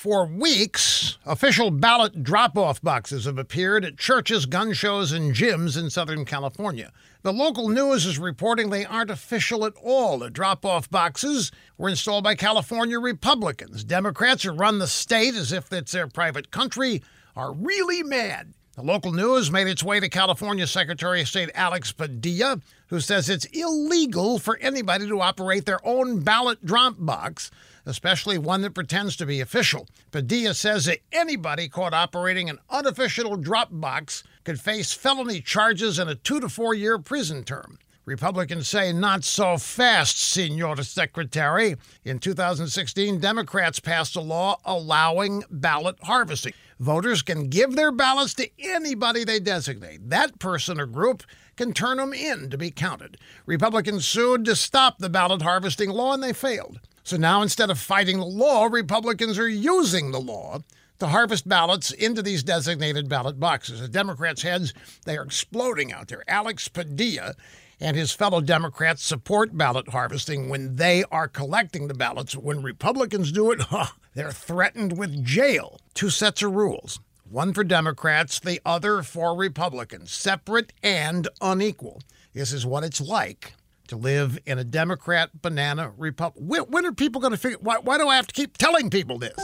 For weeks, official ballot drop off boxes have appeared at churches, gun shows, and gyms in Southern California. The local news is reporting they aren't official at all. The drop off boxes were installed by California Republicans. Democrats who run the state as if it's their private country are really mad. The local news made its way to California Secretary of State Alex Padilla, who says it's illegal for anybody to operate their own ballot drop box especially one that pretends to be official. Padilla says that anybody caught operating an unofficial drop box could face felony charges and a two to four year prison term. Republicans say not so fast, Senor Secretary. In 2016, Democrats passed a law allowing ballot harvesting. Voters can give their ballots to anybody they designate. That person or group can turn them in to be counted. Republicans sued to stop the ballot harvesting law and they failed. So now instead of fighting the law, Republicans are using the law to harvest ballots into these designated ballot boxes. The Democrats' heads, they are exploding out there. Alex Padilla and his fellow Democrats support ballot harvesting when they are collecting the ballots. When Republicans do it, huh, they're threatened with jail. Two sets of rules one for Democrats, the other for Republicans, separate and unequal. This is what it's like to live in a Democrat banana republic. When, are people going to figure? Why, why do I have to keep telling people this?